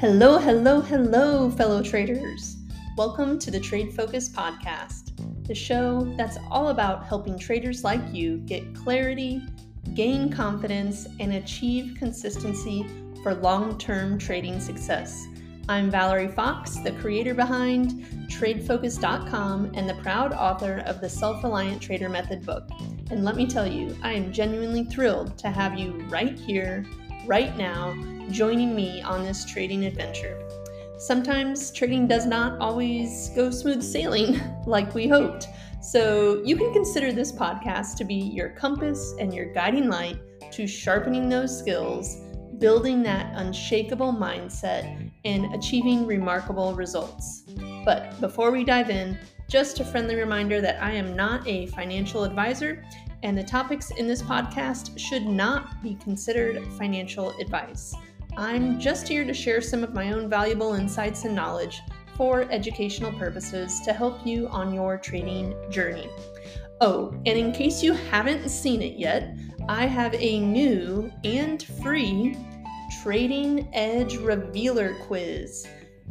Hello, hello, hello, fellow traders. Welcome to the Trade Focus Podcast, the show that's all about helping traders like you get clarity, gain confidence, and achieve consistency for long term trading success. I'm Valerie Fox, the creator behind TradeFocused.com and the proud author of the Self Reliant Trader Method book. And let me tell you, I am genuinely thrilled to have you right here, right now, joining me on this trading adventure. Sometimes trading does not always go smooth sailing like we hoped. So you can consider this podcast to be your compass and your guiding light to sharpening those skills, building that unshakable mindset, and achieving remarkable results. But before we dive in, just a friendly reminder that I am not a financial advisor, and the topics in this podcast should not be considered financial advice. I'm just here to share some of my own valuable insights and knowledge for educational purposes to help you on your trading journey. Oh, and in case you haven't seen it yet, I have a new and free Trading Edge Revealer quiz.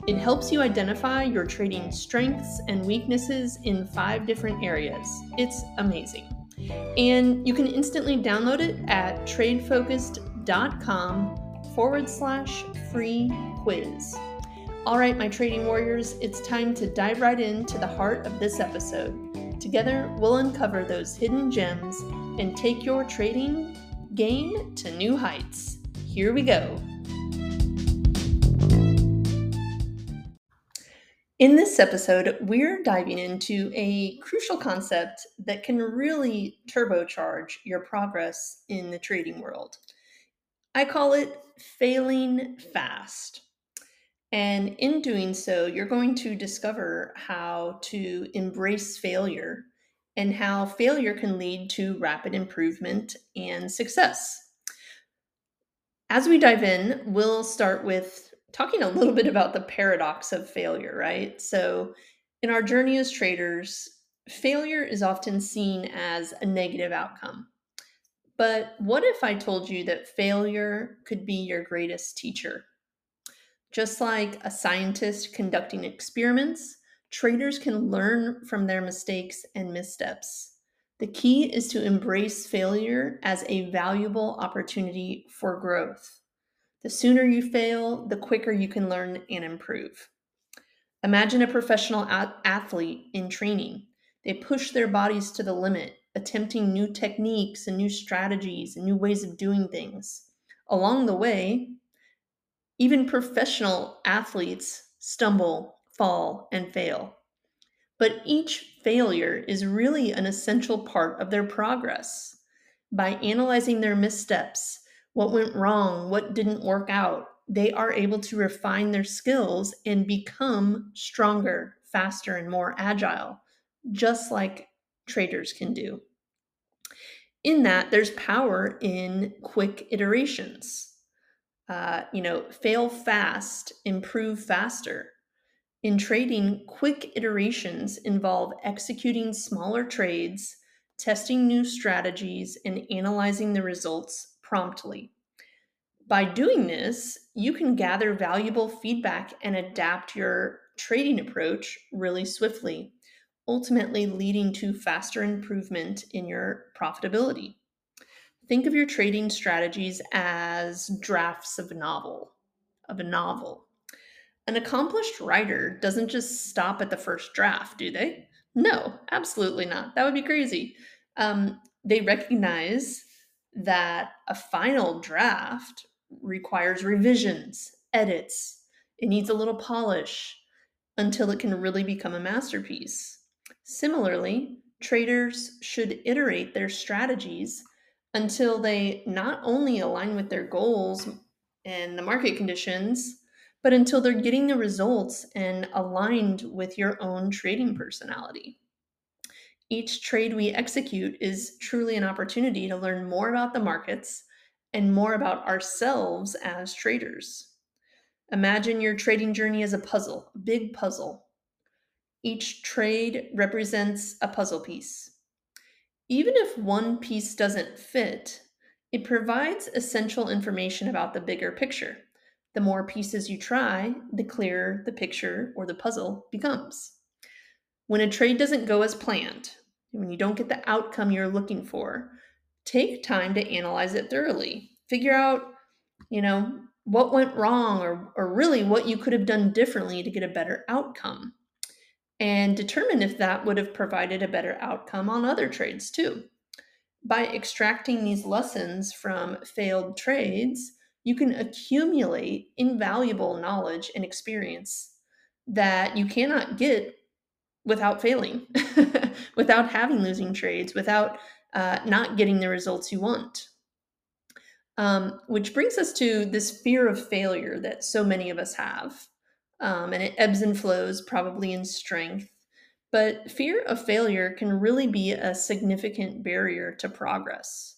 It helps you identify your trading strengths and weaknesses in five different areas. It's amazing. And you can instantly download it at tradefocused.com forward slash free quiz. All right, my trading warriors, it's time to dive right into the heart of this episode. Together, we'll uncover those hidden gems and take your trading game to new heights. Here we go. In this episode, we're diving into a crucial concept that can really turbocharge your progress in the trading world. I call it failing fast. And in doing so, you're going to discover how to embrace failure and how failure can lead to rapid improvement and success. As we dive in, we'll start with talking a little bit about the paradox of failure, right? So, in our journey as traders, failure is often seen as a negative outcome. But what if I told you that failure could be your greatest teacher? Just like a scientist conducting experiments, traders can learn from their mistakes and missteps. The key is to embrace failure as a valuable opportunity for growth. The sooner you fail, the quicker you can learn and improve. Imagine a professional athlete in training. They push their bodies to the limit, attempting new techniques and new strategies and new ways of doing things. Along the way, even professional athletes stumble, fall, and fail. But each failure is really an essential part of their progress. By analyzing their missteps, what went wrong, what didn't work out. They are able to refine their skills and become stronger, faster, and more agile, just like traders can do. In that, there's power in quick iterations. Uh, you know, fail fast, improve faster. In trading, quick iterations involve executing smaller trades, testing new strategies, and analyzing the results promptly. By doing this, you can gather valuable feedback and adapt your trading approach really swiftly, ultimately leading to faster improvement in your profitability. Think of your trading strategies as drafts of a novel, of a novel. An accomplished writer doesn't just stop at the first draft, do they? No, absolutely not. That would be crazy. Um, they recognize that a final draft requires revisions, edits. It needs a little polish until it can really become a masterpiece. Similarly, traders should iterate their strategies until they not only align with their goals and the market conditions, but until they're getting the results and aligned with your own trading personality. Each trade we execute is truly an opportunity to learn more about the markets and more about ourselves as traders. Imagine your trading journey as a puzzle, a big puzzle. Each trade represents a puzzle piece. Even if one piece doesn't fit, it provides essential information about the bigger picture. The more pieces you try, the clearer the picture or the puzzle becomes. When a trade doesn't go as planned, when you don't get the outcome you're looking for, take time to analyze it thoroughly. Figure out, you know, what went wrong or, or really what you could have done differently to get a better outcome. And determine if that would have provided a better outcome on other trades too. By extracting these lessons from failed trades, you can accumulate invaluable knowledge and experience that you cannot get without failing, without having losing trades, without uh, not getting the results you want. Um, which brings us to this fear of failure that so many of us have. Um, and it ebbs and flows, probably in strength. But fear of failure can really be a significant barrier to progress.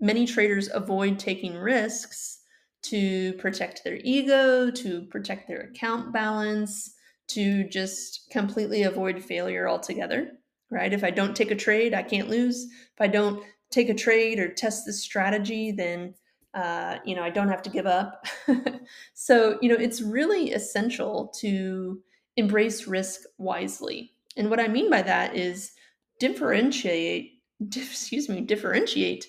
Many traders avoid taking risks to protect their ego, to protect their account balance, to just completely avoid failure altogether, right? If I don't take a trade, I can't lose. If I don't take a trade or test the strategy, then uh, you know I don't have to give up. so you know it's really essential to embrace risk wisely. And what I mean by that is differentiate, excuse me, differentiate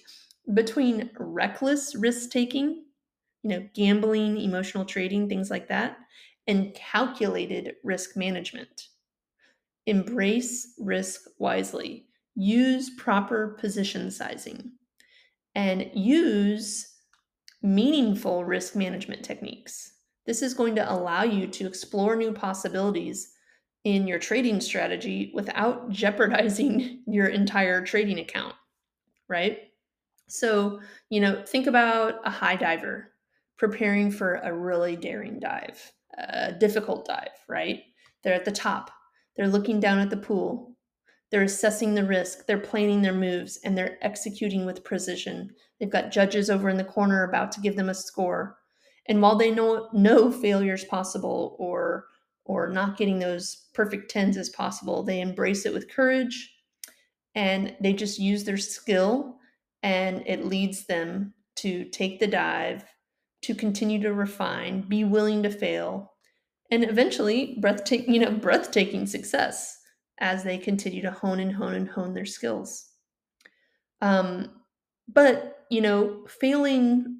between reckless risk taking, you know, gambling, emotional trading, things like that, and calculated risk management. Embrace risk wisely. Use proper position sizing and use meaningful risk management techniques. This is going to allow you to explore new possibilities in your trading strategy without jeopardizing your entire trading account, right? So, you know, think about a high diver preparing for a really daring dive a difficult dive, right? They're at the top, they're looking down at the pool, they're assessing the risk, they're planning their moves, and they're executing with precision. They've got judges over in the corner about to give them a score. And while they know no failures possible or or not getting those perfect tens is possible, they embrace it with courage and they just use their skill and it leads them to take the dive to continue to refine, be willing to fail, and eventually breathtaking, you know, breathtaking success as they continue to hone and hone and hone their skills. Um, but you know, failing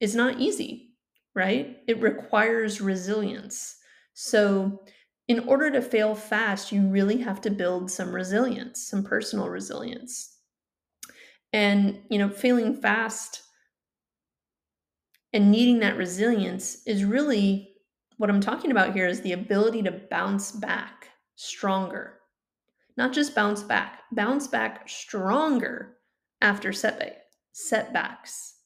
is not easy, right? It requires resilience. So, in order to fail fast, you really have to build some resilience, some personal resilience. And you know, failing fast and needing that resilience is really what I'm talking about here is the ability to bounce back stronger. Not just bounce back, bounce back stronger after setback, setbacks.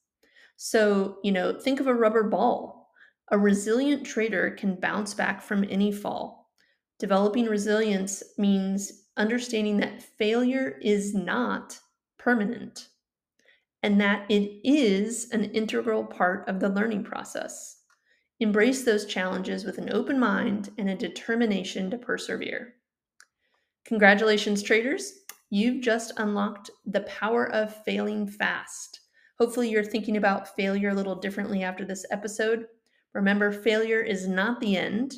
So, you know, think of a rubber ball. A resilient trader can bounce back from any fall. Developing resilience means understanding that failure is not permanent and that it is an integral part of the learning process. Embrace those challenges with an open mind and a determination to persevere. Congratulations, traders! You've just unlocked the power of failing fast. Hopefully, you're thinking about failure a little differently after this episode. Remember, failure is not the end,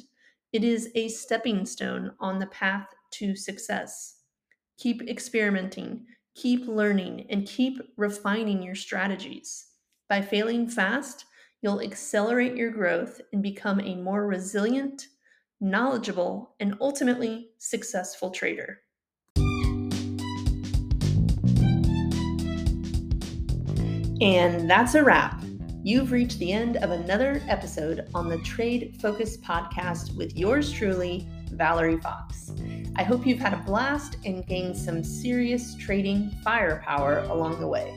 it is a stepping stone on the path to success. Keep experimenting, Keep learning and keep refining your strategies. By failing fast, you'll accelerate your growth and become a more resilient, knowledgeable, and ultimately successful trader. And that's a wrap. You've reached the end of another episode on the Trade Focus podcast with yours truly, Valerie Fox. I hope you've had a blast and gained some serious trading firepower along the way.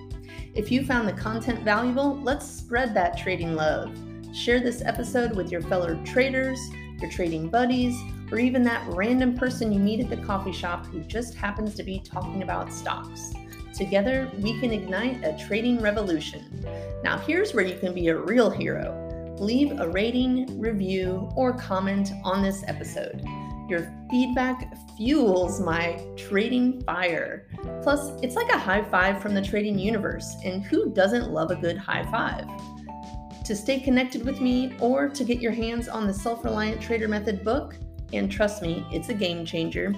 If you found the content valuable, let's spread that trading love. Share this episode with your fellow traders, your trading buddies, or even that random person you meet at the coffee shop who just happens to be talking about stocks. Together, we can ignite a trading revolution. Now, here's where you can be a real hero. Leave a rating, review, or comment on this episode. Your feedback fuels my trading fire. Plus, it's like a high five from the trading universe, and who doesn't love a good high five? To stay connected with me or to get your hands on the Self Reliant Trader Method book, and trust me, it's a game changer,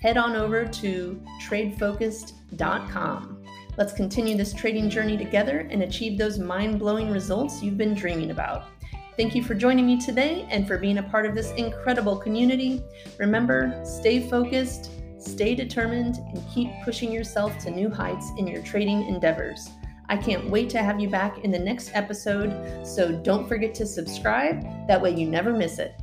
head on over to tradefocused.com. Let's continue this trading journey together and achieve those mind blowing results you've been dreaming about. Thank you for joining me today and for being a part of this incredible community. Remember, stay focused, stay determined, and keep pushing yourself to new heights in your trading endeavors. I can't wait to have you back in the next episode, so don't forget to subscribe. That way, you never miss it.